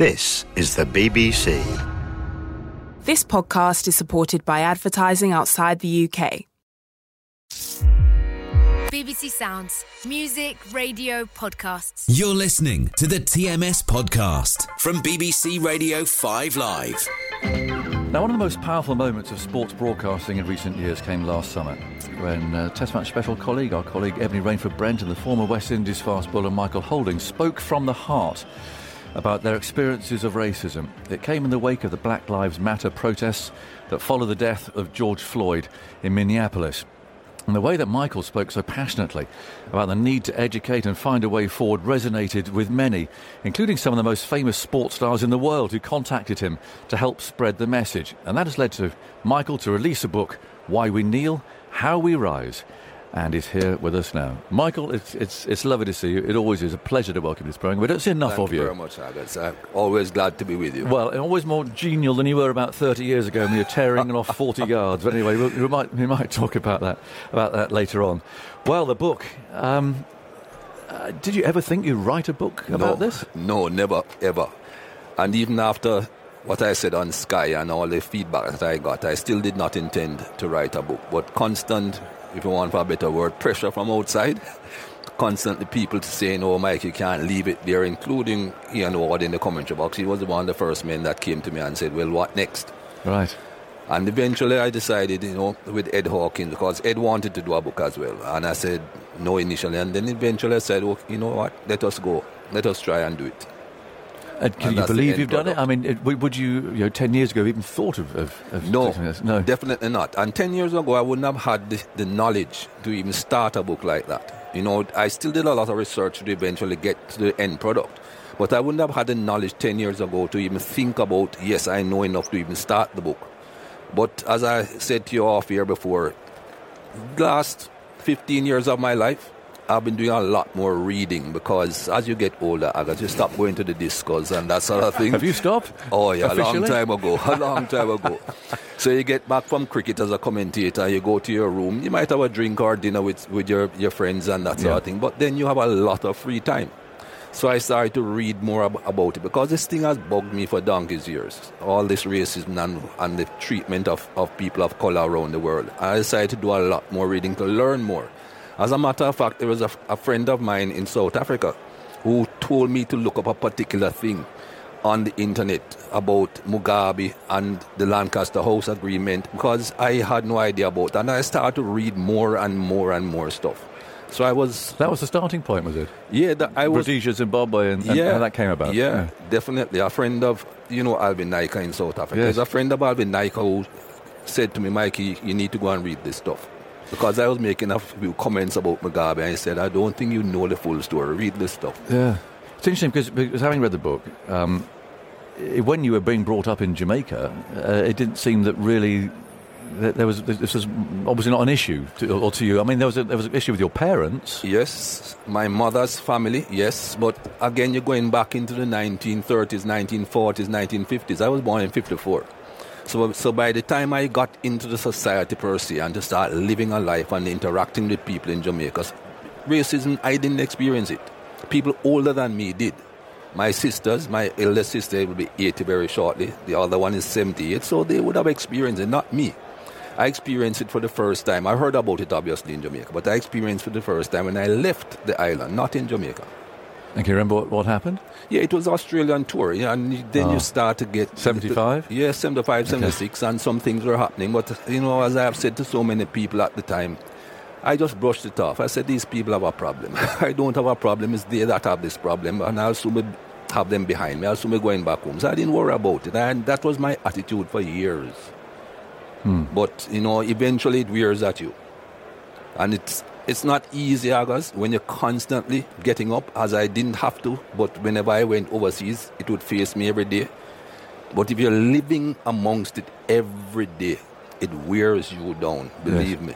This is the BBC. This podcast is supported by advertising outside the UK. BBC Sounds. Music, radio, podcasts. You're listening to the TMS podcast from BBC Radio 5 Live. Now, one of the most powerful moments of sports broadcasting in recent years came last summer when uh, Test match special colleague, our colleague Ebony Rainford Brent, and the former West Indies fast bowler Michael Holding spoke from the heart about their experiences of racism. It came in the wake of the Black Lives Matter protests that followed the death of George Floyd in Minneapolis. And the way that Michael spoke so passionately about the need to educate and find a way forward resonated with many, including some of the most famous sports stars in the world who contacted him to help spread the message. And that has led to Michael to release a book, Why We Kneel, How We Rise and is here with us now. Michael, it's, it's, it's lovely to see you. It always is a pleasure to welcome you to this program. We don't see enough Thank of you. Thank you very much. I'm always glad to be with you. Well, always more genial than you were about 30 years ago when you were tearing off 40 yards. But anyway, we, we, might, we might talk about that, about that later on. Well, the book. Um, uh, did you ever think you'd write a book about no, this? No, never, ever. And even after what I said on Sky and all the feedback that I got, I still did not intend to write a book. But constant if you want for a better word, pressure from outside. Constantly people saying, oh, Mike, you can't leave it there, including Ian Ward in the commentary box. He was one of the first men that came to me and said, well, what next? Right. And eventually I decided, you know, with Ed Hawkins, because Ed wanted to do a book as well. And I said no initially. And then eventually I said, oh, you know what, let us go. Let us try and do it. And can And you believe you've done it? I mean, it, would you, you know, 10 years ago, even thought of, of, of No, doing this? No. definitely not. And 10 years ago, I wouldn't have had the, the knowledge to even start a book like that. You know, I still did a lot of research to eventually get to the end product. But I wouldn't have had the knowledge 10 years ago to even think about, yes, I know enough to even start the book. But as I said to you off here before, last 15 years of my life, I've been doing a lot more reading because as you get older, I got to stop going to the discos and that sort of thing. Have you stopped? Oh yeah, a long time ago. A long time ago. so you get back from cricket as a commentator, you go to your room, you might have a drink or dinner with, with your, your friends and that sort Yeah. of thing, but then you have a lot of free time. So I started to read more ab- about it because this thing has bugged me for donkey's years. All this racism and, and the treatment of, of people of color around the world. I decided to do a lot more reading to learn more. As a matter of fact, there was a, a friend of mine in South Africa who told me to look up a particular thing on the internet about Mugabe and the Lancaster House Agreement because I had no idea about that. And I started to read more and more and more stuff. So I was, That was the starting point, was it? yeah, that I was. Rhodesia, Zimbabwe, and, and yeah, how that came about. Yeah, definitely. A friend of, you know, Alvin Naika in South Africa. Yes. There's a friend of Alvin Naika who said to me, Mikey, you need to go and read this stuff. Because I was making a few comments about Mugabe, and he said, I don't think you know the full story. Read this stuff. Yeah. It's interesting because, because having read the book, um, i- when you were being brought up in Jamaica, uh, it didn't seem that really that there was this was obviously not an issue to, or to you. I mean, there was a, there was an issue with your parents. Yes, my mother's family, yes. But again, you're going back into the 1930s, 1940s, 1950s. I was born in 54. So, so by the time I got into the society per se and to start living a life and interacting with people in Jamaica, racism, I didn't experience it. People older than me did. My sisters, my eldest sister will be 80 very shortly. The other one is 78. So they would have experienced it, not me. I experienced it for the first time. I heard about it obviously in Jamaica, but I experienced it for the first time when I left the island, not in Jamaica. And can you remember what, what happened? Yeah, it was Australian tour, yeah, and then Oh. you start to get 75? Yeah, 75, 76, and some things were happening. But you know, as I have said to so many people at the time, I just brushed it off. I said, these people have a problem. I don't have a problem. It's they that have this problem, and I'll soon have them behind me. I'll soon be going back home. So I didn't worry about it, and that was my attitude for years. Hmm. But you know, eventually it wears at you, and it's it's not easy, Aggers, when you're constantly getting up, as I didn't have to. But whenever I went overseas, it would face me every day. But if you're living amongst it every day, it wears you down. Believe me.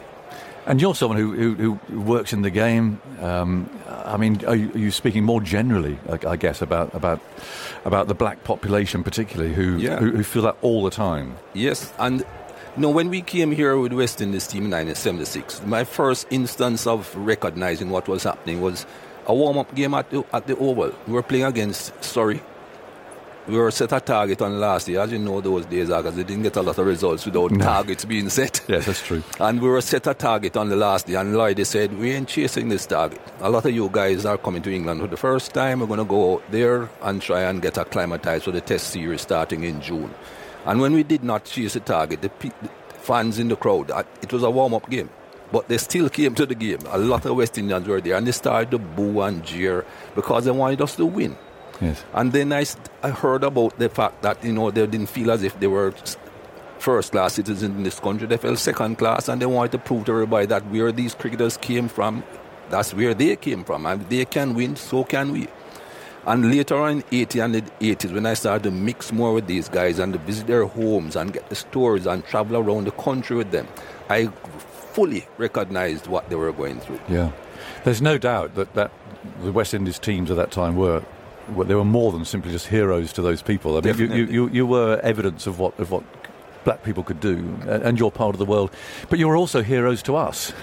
And you're someone who, who, who works in the game. Um, I mean, are you, are you speaking more generally, I, I guess, about, about, about the black population, particularly, who, Yeah. who, who feel that all the time? Yes, and you know, when we came here with West Indies team in 1976, my first instance of recognizing what was happening was a warm-up game at the, at the Oval. We were playing against Surrey, we were set a target on last year. As you know, those days, because they didn't get a lot of results without no. targets being set. Yes, that's true. And we were set a target on the last day, and Lloyd said, We ain't chasing this target. A lot of you guys are coming to England for the first time. We're going to go there and try and get acclimatized for the test series starting in June. And when we did not chase the target, the, the fans in the crowd, uh, it was a warm up game. But they still came to the game. A lot of West Indians were there, and they started to boo and jeer because they wanted us to win. Yes. And then I, I heard about the fact that, you know, they didn't feel as if they were first class citizens in this country. They felt second class and they wanted to prove to everybody that where these cricketers came from, that's where they came from. And they can win, so can we. And later on in 80 and the 80s, when I started to mix more with these guys and to visit their homes and get the stories and travel around the country with them, I fully recognized what they were going through. Yeah. There's no doubt that, that the West Indies teams at that time were well, they were more than simply just heroes to those people. I mean, you, you, you, you, were evidence of what of what black people could do, and you're part of the world. But you were also heroes to us.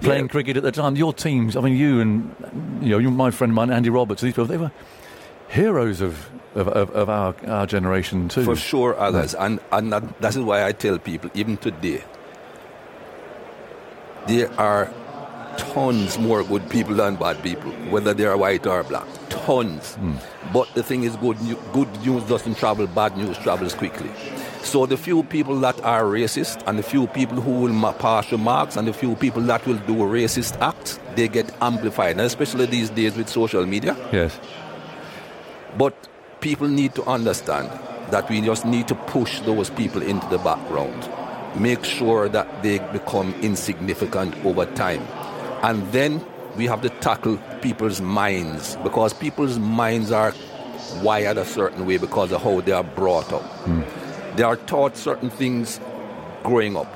Playing yeah. cricket at the time, your teams. I mean, you and you know, my friend mine, Andy Roberts. These people, they were heroes of of, of, of our, our generation too. For sure, others, and and that, that is why I tell people, even today, there are tons more good people than bad people, whether they are white or black. Tons. Mm. But the thing is, good, good news doesn't travel, bad news travels quickly. So the few people that are racist and the few people who will pass remarks and the few people that will do racist acts, they get amplified, and especially these days with social media. Yes. But people need to understand that we just need to push those people into the background. Make sure that they become insignificant over time. And then we have to tackle people's minds because people's minds are wired a certain way because of how they are brought up. Mm. They are taught certain things growing up.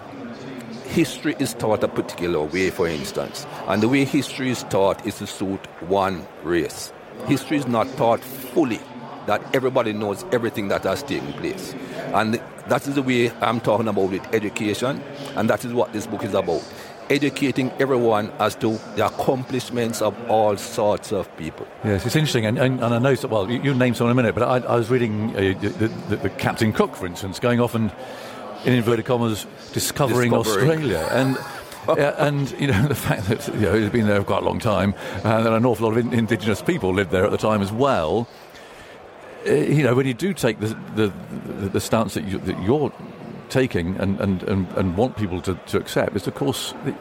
History is taught a particular way, for instance, and the way history is taught is to suit one race. History is not taught fully that everybody knows everything that has taken place. And that is the way I'm talking about with education, and that is what this book is about educating everyone as to the accomplishments of all sorts of people. Yes, it's interesting, and, and, and I know, well, you, you name some in a minute, but I, I was reading uh, the, the, the, Captain Cook, for instance, going off and, in inverted commas, discovering, discovering. Australia. And uh, and you know the fact that you know, it's been there for quite a long time, and that an awful lot of in- indigenous people lived there at the time as well. Uh, you know, when you do take the the, the, the stance that, you, that you're taking and, and, and, and want people to, to accept is, of course, you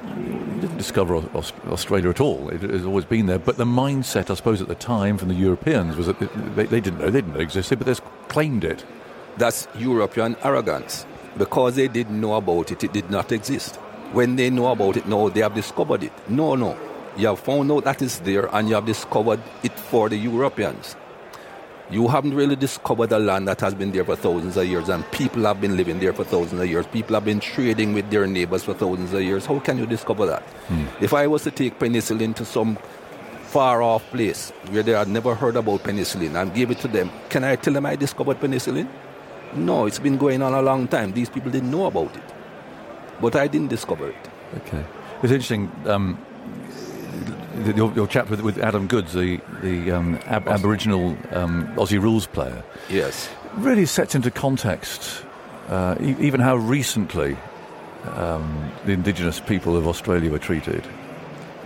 didn't discover Australia at all. It has always been there. But the mindset, I suppose, at the time from the Europeans was that they, they didn't know, they didn't know it existed, but they claimed it. That's European arrogance. Because they didn't know about it, it did not exist. When they know about it now, they have discovered it. No, no. You have found out that it's there and you have discovered it for the Europeans you haven't really discovered a land that has been there for thousands of years and people have been living there for thousands of years. People have been trading with their neighbors for thousands of years. How can you discover that? Hmm. If I was to take penicillin to some far off place where they had never heard about penicillin and give it to them, can I tell them I discovered penicillin? No, it's been going on a long time. These people didn't know about it. But I didn't discover it. Okay. It's interesting. Um, your, your chat with, with Adam Goodes, the, the um, ab- Aboriginal um, Aussie rules player, yes, really sets into context uh, e- even how recently um, the indigenous people of Australia were treated.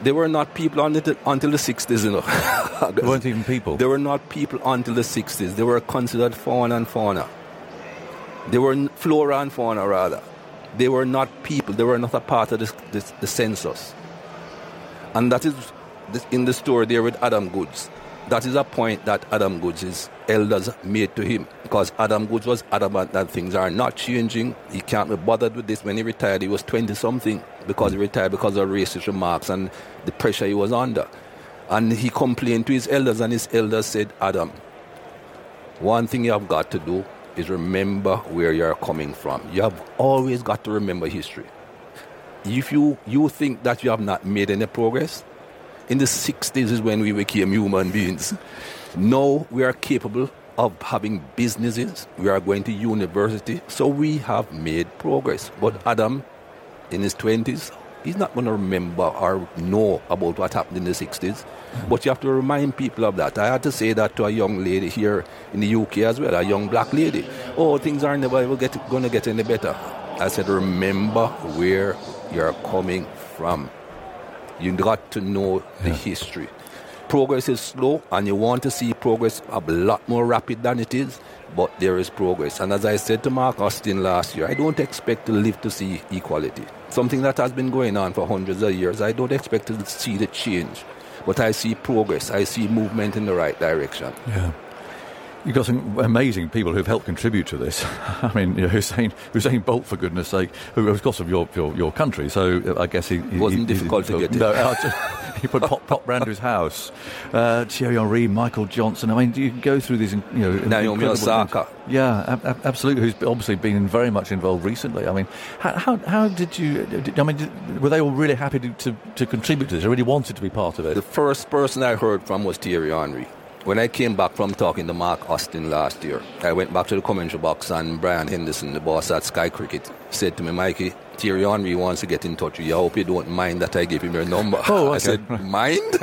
They were not people until, until the 60s, you know. they weren't even people. They were not people until the 60s. They were considered fauna and fauna. They were flora and fauna, rather. They were not people. They were not a part of this, this, the census. And that is in the story there with Adam Goodes. That is a point that Adam Goodes' elders made to him because Adam Goodes was adamant that things are not changing. He can't be bothered with this. When he retired, he was 20 something because he retired because of racist remarks and the pressure he was under. And he complained to his elders, and his elders said, Adam, one thing you have got to do is remember where you're coming from. You have always got to remember history. If you, you think that you have not made any progress, in the 60s is when we became human beings. Now we are capable of having businesses. We are going to university. So we have made progress. But Adam, in his 20s, he's not going to remember or know about what happened in the 60s. But you have to remind people of that. I had to say that to a young lady here in the UK as well, a young black lady. Oh, things are never going to get any better. I said, remember where you're coming from. You got to know the history. Progress is slow, and you want to see progress a lot more rapid than it is, but there is progress. And as I said to Mark Austin last year, I don't expect to live to see equality. Something that has been going on for hundreds of years, I don't expect to see the change. But I see progress, I see movement in the right direction. Yeah. You've got some amazing people who've helped contribute to this. I mean, you know, Usain, Usain Bolt, for goodness sake, who, of course, of your, your, your country, so uh, I guess he... he Wasn't he- difficult to get. No, he put pop, pop round to his house. Uh, Thierry Henry, Michael Johnson, I mean, you can go through these, you know... Naomi Osaka. things. Yeah, ab- ab- absolutely, who's obviously been very much involved recently. I mean, how, how, how did you... Did, I mean, did, were they all really happy to, to, to contribute to this? They really wanted to be part of it? The first person I heard from was Thierry Henry. When I came back from talking to Mark Austin last year, I went back to the commentary box and Brian Henderson, the boss at Sky Cricket, said to me, Mikey, Thierry Henry wants to get in touch with you. I hope you don't mind that I give him your number. Oh, I said, mind?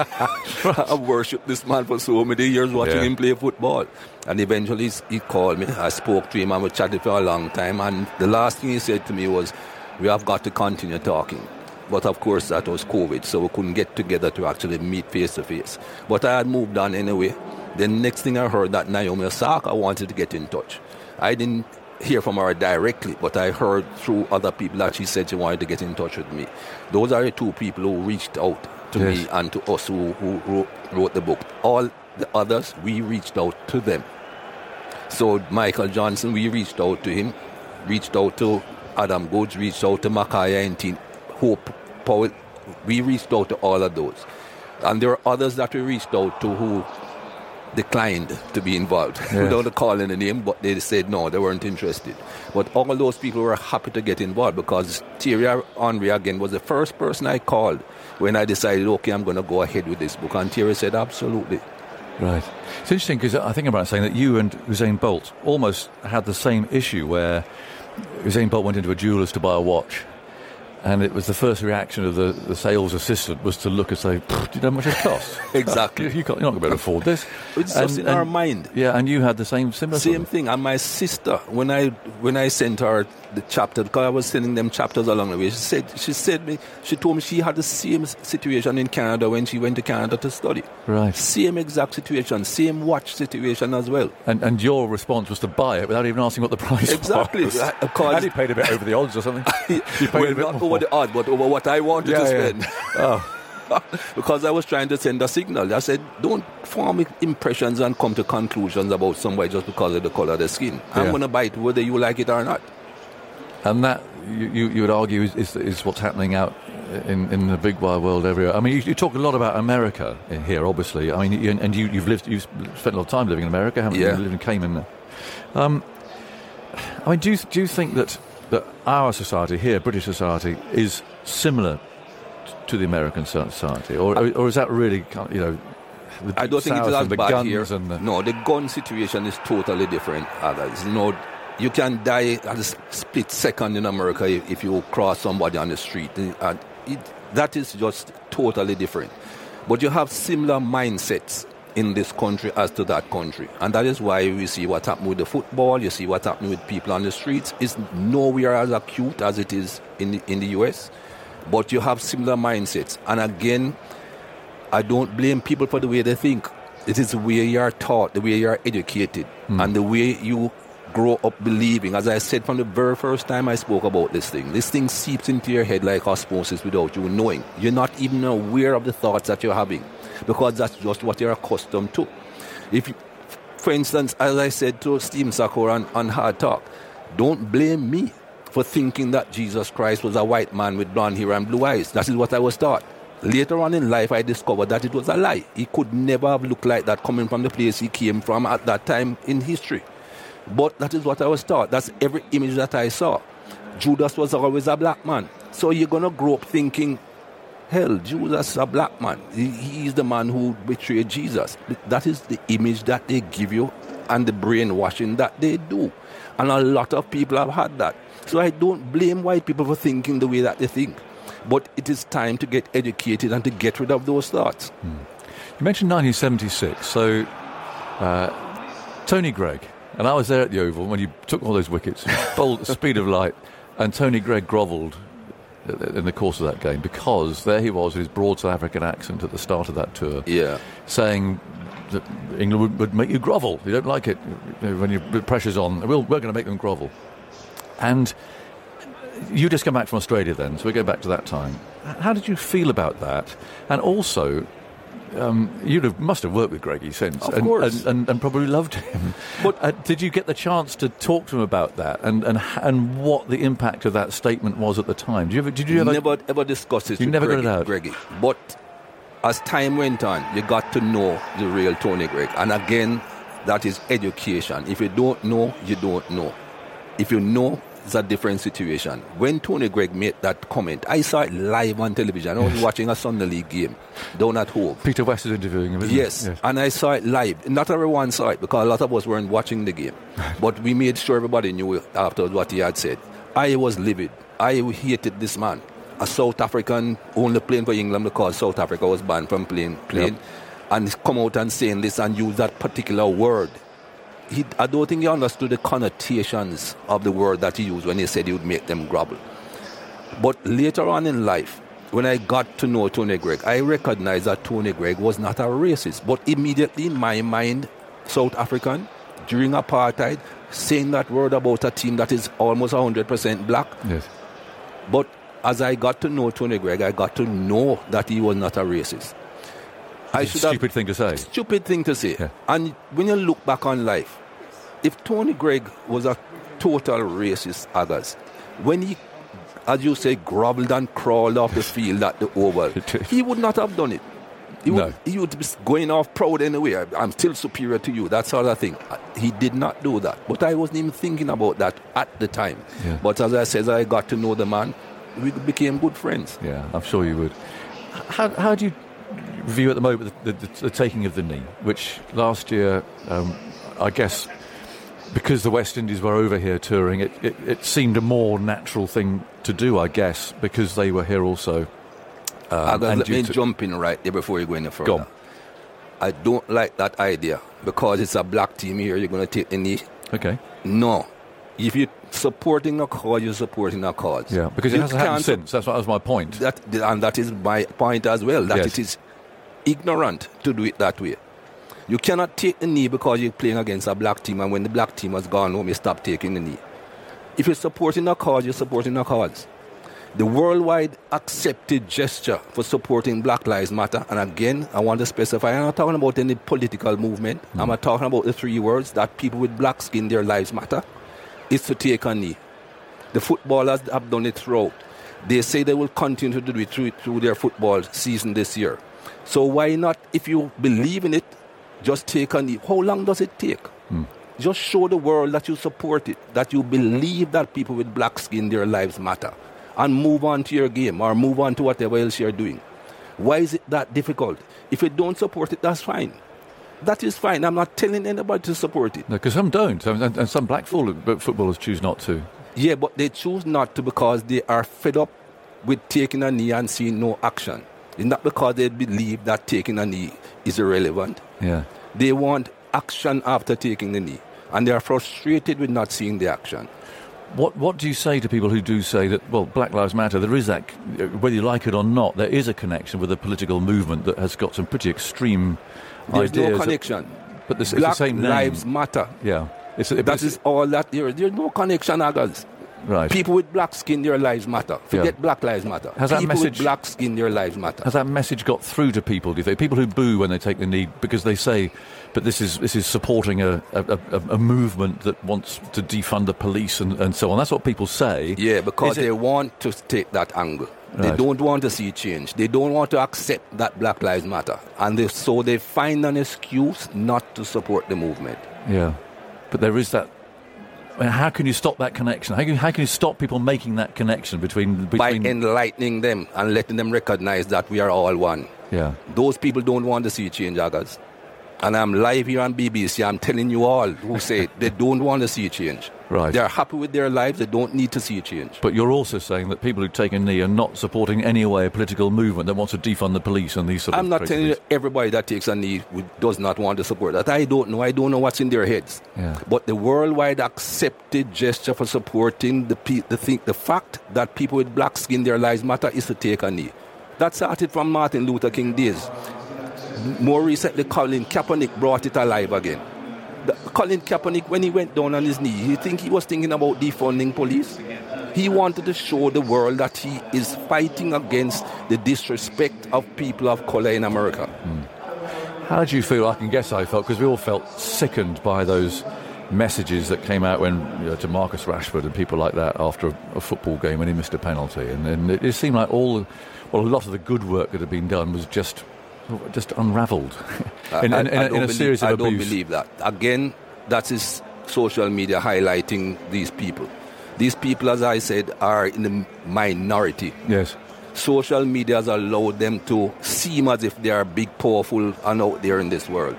I've worshipped this man for so many years watching Yeah. him play football. And eventually he called me. I spoke to him and we chatted for a long time. And the last thing he said to me was, we have got to continue talking. But of course, that was COVID, so we couldn't get together to actually meet face to face. But I had moved on anyway. The next thing I heard that Naomi Osaka wanted to get in touch. I didn't hear from her directly, but I heard through other people that she said she wanted to get in touch with me. Those are the two people who reached out to Yes. me and to us who, who wrote, wrote the book. All the others, we reached out to them. So Michael Johnson, we reached out to him, reached out to Adam Goodes, reached out to Makhaya Ntini, Hope Powell. We reached out to all of those. And there are others that we reached out to who declined to be involved without calling a name, but they said no, they weren't interested. But all those people were happy to get involved because Thierry Henry again was the first person I called when I decided, okay, I'm going to go ahead with this book. And Thierry said, absolutely. Right. It's interesting because I think right saying that you and Usain Bolt almost had the same issue where Usain Bolt went into a jeweler's to buy a watch. And it was the first reaction of the, the sales assistant was to look and say, "Do you know how much it costs? Exactly. you, you can't, you're not going to be able to afford this." It's And- just in and- our mind. Yeah, and you had the same similar. Same thing. And my sister, when I when I sent her the chapter, because I was sending them chapters along the way, she said she said me she told me she had the same situation in Canada when she went to Canada to study. Right. Same exact situation, same watch situation as well. And, and your response was to buy it without even asking what the price Exactly. was. Exactly. because- and you paid a bit over the odds or something. You paid well, a bit not more. over the odds, but over what I wanted Yeah, to yeah. spend. Oh, because I was trying to send a signal. I said, don't form impressions and come to conclusions about somebody just because of the color of their skin. I'm Yeah. going to buy it whether you like it or not. And that you, you, would argue is, is, is what's happening out in, in the big wide world everywhere. I mean, you, you talk a lot about America in here, obviously. I mean, you, and you, you've lived, you've spent a lot of time living in America, haven't Yeah. you? You live in Cayman. Um, I mean, do you, do you think that that our society here, British society, is similar to the American society, or or is that really you know? The I don't think South it is as bad here. the, No, the gun situation is totally different. Others, you know, you can die at a split second in America if, if you cross somebody on the street, eh, and it, that is just totally different. But you have similar mindsets in this country as to that country, and that is why we see what happened with the football. You see what happened with people on the streets. It's nowhere as acute as it is in the, in the US, but you have similar mindsets, and again. I don't blame people for the way they think. It is the way you are taught, the way you are educated, hmm. and the way you grow up believing. As I said from the very first time I spoke about this thing, this thing seeps into your head like osmosis without you knowing. You're not even aware of the thoughts that you're having because that's just what you're accustomed to. If, for instance, as I said to Stephen Sackur on, on Hard Talk, don't blame me for thinking that Jesus Christ was a white man with blonde hair and blue eyes. That is what I was taught. Later on in life, I discovered that it was a lie. He could never have looked like that coming from the place he came from at that time in history. But that is what I was taught. That's every image that I saw. Judas was always a black man. So you're going to grow up thinking, hell, Judas is a black man. He, is the man who betrayed Jesus. That is the image that they give you and the brainwashing that they do. And a lot of people have had that. So I don't blame white people for thinking the way that they think. But it is time to get educated and to get rid of those thoughts. You mentioned 1976, so uh, Tony Greig, and I was there at the Oval when you took all those wickets, the speed of light, and Tony Greig grovelled in the course of that game because there he was with his broad South African accent at the start of that tour, Yeah. saying that England would, would make you grovel. You don't like it when your the pressure's on. We'll, we're going to make them grovel. And you just come back from Australia then, so we go back to that time. How did you feel about that? And also, um, you have, must have worked with Greigy since, Of and, course. and, and, and probably loved him. But- uh, did you get the chance to talk to him about that and, and and what the impact of that statement was at the time? Did you ever? Did you ever? never ever discuss it You with never got Greigy, it out? Greigy. But as time went on, you got to know the real Tony Greig. And again, that is education. If you don't know, you don't know. If you know, it's a different situation. When Tony Greig made that comment, I saw it live on television. I was watching a Sunday League game down at home. Peter West is interviewing him. Isn't Yes, He? and I saw it live. Not everyone saw it because a lot of us weren't watching the game. but we made sure everybody knew after what he had said. I was livid. I hated this man. A South African only playing for England because South Africa was banned from playing. playing And he's come out and saying this and use that particular word. He, I don't think he understood the connotations of the word that he used when he said he would make them grovel. But later on in life, when I got to know Tony Greig, I recognized that Tony Greig was not a racist. But immediately in my mind, South African, during apartheid, saying that word about a team that is almost 100% black. Yes. But as I got to know Tony Greig, I got to know that he was not a racist. I should have stupid thing to say. stupid thing to say. Yeah. And when you look back on life, if Tony Greig was a total racist, others, when he, as you say, grovelled and crawled off the field at the Oval, he would not have done it. He would, No. he would be going off proud anyway. I- I'm still superior to you. That sort of thing. He did not do that. But I wasn't even thinking about that at the time. Yeah. But as I said, I got to know the man. We became good friends. Yeah, I'm sure you would. How, how do you view at the moment the, the, the taking of the knee, which last year, um, I guess, because the West Indies were over here touring, it, it, it seemed a more natural thing to do, I guess, because they were here also. Um, and let me to- jump in right there before you go any further. Go. I don't like that idea because it's a black team here. You're going to take the knee. Okay, No. If you're supporting a cause, you're supporting a cause. yeah, because it You hasn't happened since. That's what that was my point. That, and that is my point as well, that Yes. it is ignorant to do it that way. You cannot take the knee because you're playing against a black team, and when the black team has gone home, you stop taking the knee. If you're supporting a cause, you're supporting a cause. The worldwide accepted gesture for supporting Black Lives Matter, and again, I want to specify, I'm not talking about any political movement. Mm. I'm not talking about the three words that people with black skin, their lives matter, is to take a knee. The footballers have done it throughout. They say they will continue to do it through, through their football season this year. So why not, if you believe in it, just take a knee? How long does it take? Hmm. Just show the world that you support it, that you believe that people with black skin, their lives matter, and move on to your game or move on to whatever else you're doing. Why is it that difficult? If you don't support it, that's fine. That is fine. I'm not telling anybody to support it. Because some don't, and, and- and some black footballers choose not to. Yeah, but they choose not to because they are fed up with taking a knee and seeing no action. It's not because they believe that taking a knee is irrelevant. Yeah. They want action after taking the knee. And they are frustrated with not seeing the action. What What do you say to people who do say that? Well, Black Lives Matter. There is that, whether you like it or not, there is a connection with a political movement that has got some pretty extreme There's ideas. no that- connection. but this, it's the same name. lives matter. Yeah, it's, That it's- is all that there is. There's no connection, Aggers. Right. People with black skin, their lives matter. Forget Black Lives Matter. Has that People message- with black skin, their lives matter. Has that message got through to people? Do you think people who boo when they take the knee because they say, "But this is this is supporting a a, a, a movement that wants to defund the police and, and so on." That's what people say. Yeah, because Is it- they want to take that angle. They Right. don't want to see change. They don't want to accept that Black Lives Matter. And they, so they find an excuse not to support the movement. Yeah, but there is that. How can you stop that connection? How can, how can you stop people making that connection between By enlightening them and letting them recognize that we are all one. yeah, Those people don't want to see change, Aggers. And I'm live here on BBC. I'm telling you all who say they don't want to see a change. Right. They're happy with their lives. They don't need to see a change. But you're also saying that people who take a knee are not supporting any way a political movement that wants to defund the police and these sort of I'm not telling you everybody that takes a knee does not want to support that. I don't know. I don't know what's in their heads. Yeah. But the worldwide accepted gesture for supporting the pe- the, thing, the fact that people with black skin, their lives matter, is to take a knee. That started from Martin Luther King days. More recently, Colin Kaepernick brought it alive again. The, Colin Kaepernick, when he went down on his knee, you think he was thinking about defunding police? He wanted to show the world that he is fighting against the disrespect of people of color in America. How did you feel? I can guess I felt because we all felt sickened by those messages that came out when you know, to Marcus Rashford and people like that after a, a football game when he missed a penalty, and, and it, it seemed like all, well, a lot of the good work that had been done was just just unravelled uh, in, I- in, in, I a- in a believe- series of I don't believe that. Again, that is social media highlighting these people. These people, as I said, are in the minority. Yes. Social media has allowed them to seem as if they are big, powerful, and out there in this world.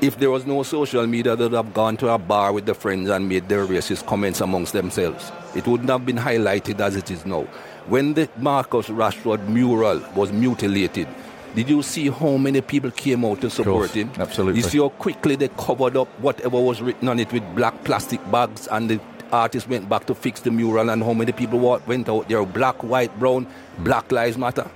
If there was no social media, they would have gone to a bar with their friends and made their racist comments amongst themselves. It wouldn't have been highlighted as it is now. When the Marcus Rashford mural was mutilated, did you see how many people came out to support him? absolutely. You see how quickly they covered up whatever was written on it with black plastic bags, and the artist went back to fix the mural, and how many people went out there, black, white, brown, Black Lives Matter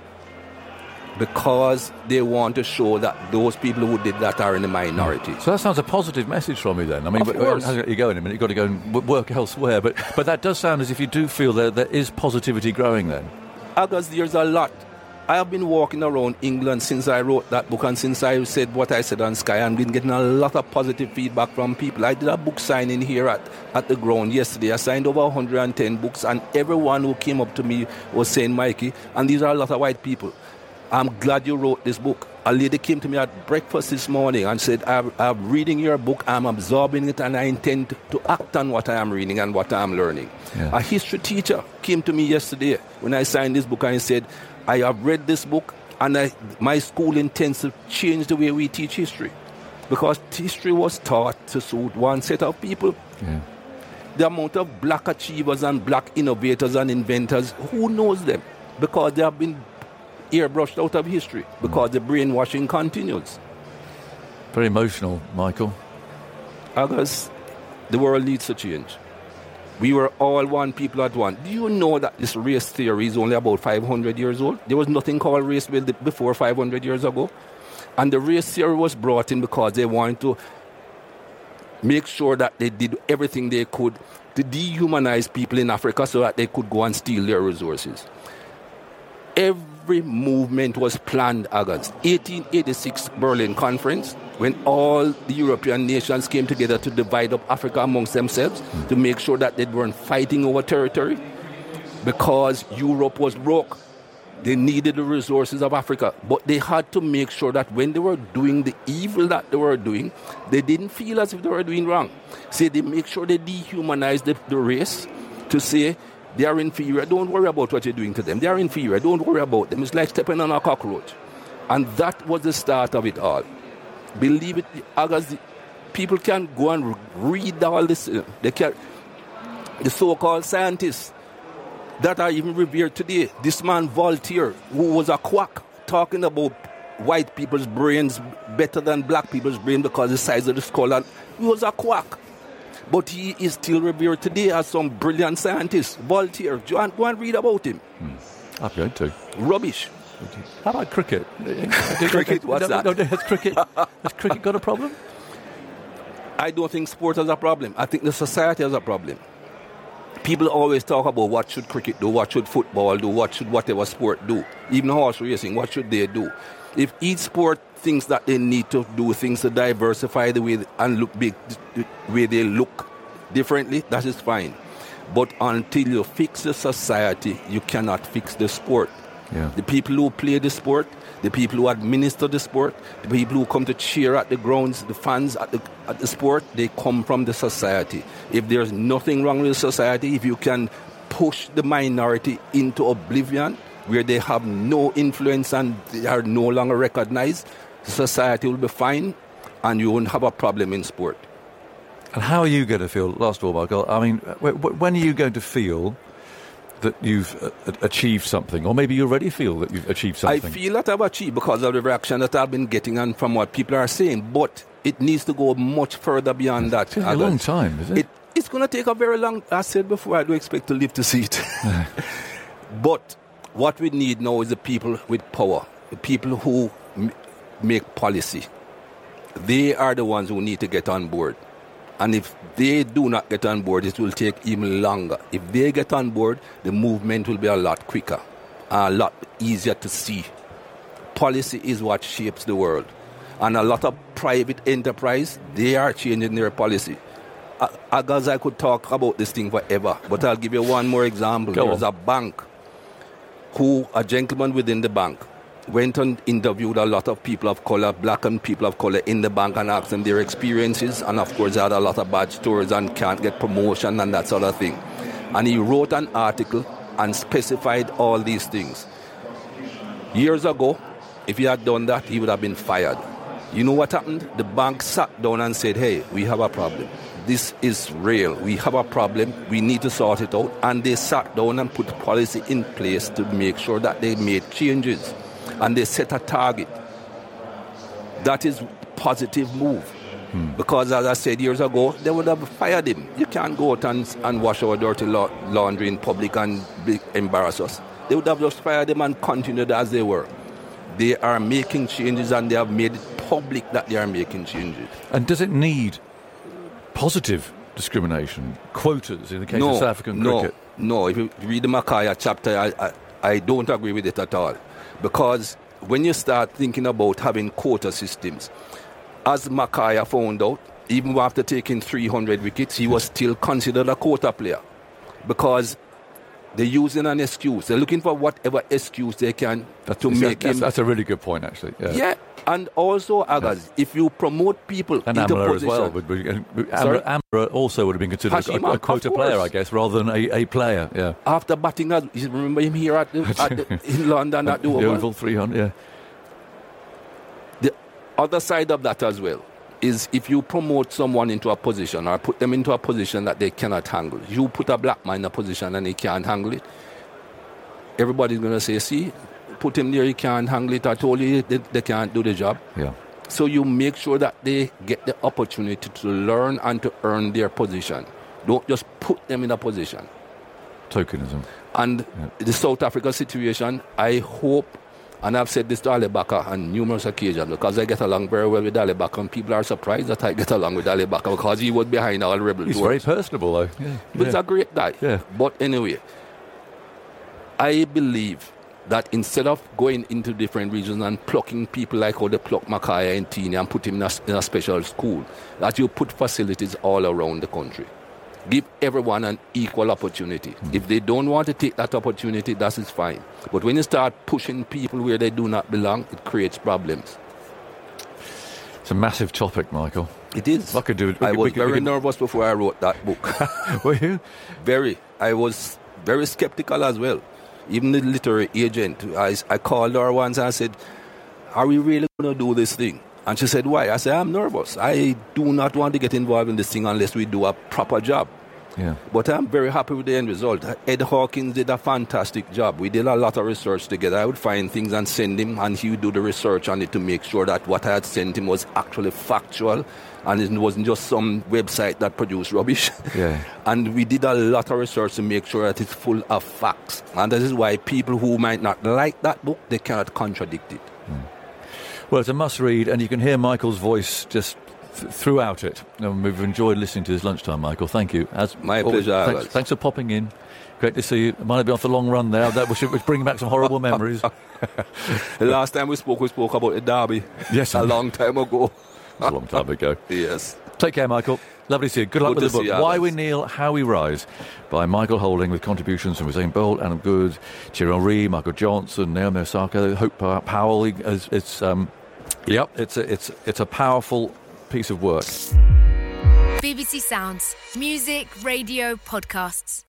because they want to show that those people who did that are in the minority. So that sounds a positive message from you then. I mean, Of but- course. you go in a minute, you've got to go and work elsewhere. But, but that does sound as if you do feel that there is positivity growing then. Aggers, there's a lot. I have been walking around England since I wrote that book and since I said what I said on Sky and been getting a lot of positive feedback from people. I did a book signing here at, at the ground yesterday. I signed over 110 books and everyone who came up to me was saying, Mikey, and these are a lot of white people. I'm glad you wrote this book. A lady came to me at breakfast this morning and said, I'm, I'm reading your book, I'm absorbing it, and I intend to act on what I am reading and what I am learning. Yeah. A history teacher came to me yesterday when I signed this book and he said, I have read this book and I, my school intends to change the way we teach history. Because history was taught to suit one set of people. Yeah. The amount of black achievers and black innovators and inventors, who knows them? Because they have been airbrushed out of history, mm. because the brainwashing continues. Very emotional, Michael. Aggers, the world needs to change. We were all one people at one. Do you know that this race theory is only about 500 years old? There was nothing called race before 500 years ago. And the race theory was brought in because they wanted to make sure that they did everything they could to dehumanize people in Africa so that they could go and steal their resources. Every movement was planned against. 1886 Berlin Conference, when all the European nations came together to divide up Africa amongst themselves to make sure that they weren't fighting over territory because Europe was broke. They needed the resources of Africa, but they had to make sure that when they were doing the evil that they were doing, they didn't feel as if they were doing wrong. Say they make sure they dehumanize the, the race to say they are inferior. Don't worry about what you're doing to them. They are inferior. Don't worry about them. It's like stepping on a cockroach. And that was the start of it all. Believe it, Aggers, people can go and read all this. They can, the so-called scientists that are even revered today. This man Voltaire, who was a quack, talking about white people's brains better than black people's brain because the size of the skull, and he was a quack. But he is still revered today as some brilliant scientist. Voltaire, go and, go and read about him. I'm going to. Rubbish. How about cricket? Cricket, what's no, that? No, no, has cricket has cricket got a problem? I don't think sport has a problem. I think the society has a problem. People always talk about what should cricket do, what should football do, what should whatever sport do. Even horse racing, what should they do? If each sport thinks that they need to do things to diversify the way and look big, the way they look differently, that is fine. But until you fix the society, you cannot fix the sport. Yeah. The people who play the sport, the people who administer the sport, the people who come to cheer at the grounds, the fans at the, at the sport, they come from the society. If there's nothing wrong with the society, if you can push the minority into oblivion where they have no influence and they are no longer recognized, society will be fine and you won't have a problem in sport. And how are you going to feel, last of all, Michael? I mean, wh- wh- when are you going to feel that you've uh, achieved something? Or maybe you already feel that you've achieved something? I feel that I've achieved because of the reaction that I've been getting and from what people are saying, but it needs to go much further beyond that. It's a long time, is it? it it's going to take a very long, I said before, I do expect to live to see it. but what we need now is the people with power, the people who m- make policy. They are the ones who need to get on board. And if they do not get on board, it will take even longer. If they get on board, the movement will be a lot quicker, a lot easier to see. Policy is what shapes the world. And a lot of private enterprise, they are changing their policy. I, guess I could talk about this thing forever, but I'll give you one more example. Go there was on. a bank who, a gentleman within the bank, went and interviewed a lot of people of color, black and people of color in the bank and asked them their experiences. And of course, they had a lot of bad stories and can't get promotion and that sort of thing. And he wrote an article and specified all these things. Years ago, if he had done that, he would have been fired. You know what happened? The bank sat down and said, hey, we have a problem. This is real. We have a problem. We need to sort it out. And they sat down and put policy in place to make sure that they made changes. And they set a target. That is positive move. Hmm. Because as I said years ago, they would have fired him. You can't go out and, and wash our dirty la- laundry in public and be, embarrass us. They would have just fired him and continued as they were. They are making changes and they have made it public that they are making changes. And does it need positive discrimination, quotas in the case no, of South African no, cricket? No, if you read the Makhaya chapter, I, I, I don't agree with it at all. Because when you start thinking about having quota systems, as Makhaya found out, even after taking 300 wickets, he was still considered a quota player. Because they're using an excuse. They're looking for whatever excuse they can to make that's, him. that's a really good point, actually. Yeah. yeah, and also, Aggers, if you promote people And into as well. Would be, and Sorry? Amla, Amla also would have been considered Hashim, a, a quota player, I guess, rather than a, a player. Yeah. after batting, us, you remember him here at the, at the, in London at the the Oval? Oval 300, yeah. The other side of that as well is if you promote someone into a position or put them into a position that they cannot handle, you put a black man in a position and he can't handle it, everybody's going to say, see, put him there, he can't handle it. I told you they, they can't do the job. Yeah. So you make sure that they get the opportunity to learn and to earn their position. Don't just put them in a position. Tokenism. And the South Africa situation, I hope, and I've said this to Ali Bacher on numerous occasions, because I get along very well with Ali Bacher, and people are surprised that I get along with Ali Bacher because he was behind all rebel He's tours. very personable, though. Yeah. But he's yeah. a great guy. Yeah. But anyway, I believe that instead of going into different regions and plucking people like how they pluck Makhaya Ntini and put him in a, in a special school, that you put facilities all around the country. Give everyone an equal opportunity. If they don't want to take that opportunity, that is fine. But when you start pushing people where they do not belong, it creates problems. It's a massive topic, Michael. It is. I could do it. I was could- very could- nervous before I wrote that book. Were you? Very. I was very skeptical as well. Even the literary agent, I, I called her once and I said, Are we really going to do this thing? And she said, Why? I said, I'm nervous. I do not want to get involved in this thing unless we do a proper job. Yeah. But I'm very happy with the end result. Ed Hawkins did a fantastic job. We did a lot of research together. I would find things and send him, and he would do the research on it to make sure that what I had sent him was actually factual and it wasn't just some website that produced rubbish. Yeah. And we did a lot of research to make sure that it's full of facts. And this is why people who might not like that book, they cannot contradict it. Well, it's a must read, and you can hear Michael's voice just th- throughout it. And we've enjoyed listening to his lunchtime, Michael. Thank you. As My always, pleasure, Thanks, thanks for popping in. Great to see you. Might have been off the long run there. That was, was bringing back some horrible memories. The last time we spoke, we spoke about the derby. Yes, a long time ago. a long time ago. Yes. Take care, Michael. Lovely to see you. Good luck Good with the book. you, Why We Kneel, How We Rise by Michael Holding with contributions from Usain Bolt, Adam Good, Thierry Henry, Michael Johnson, Naomi Osaka, Hope Pow- Powell. It's, it's, um, yep, it's a, it's, it's a powerful piece of work. BBC Sounds. Music, radio, podcasts.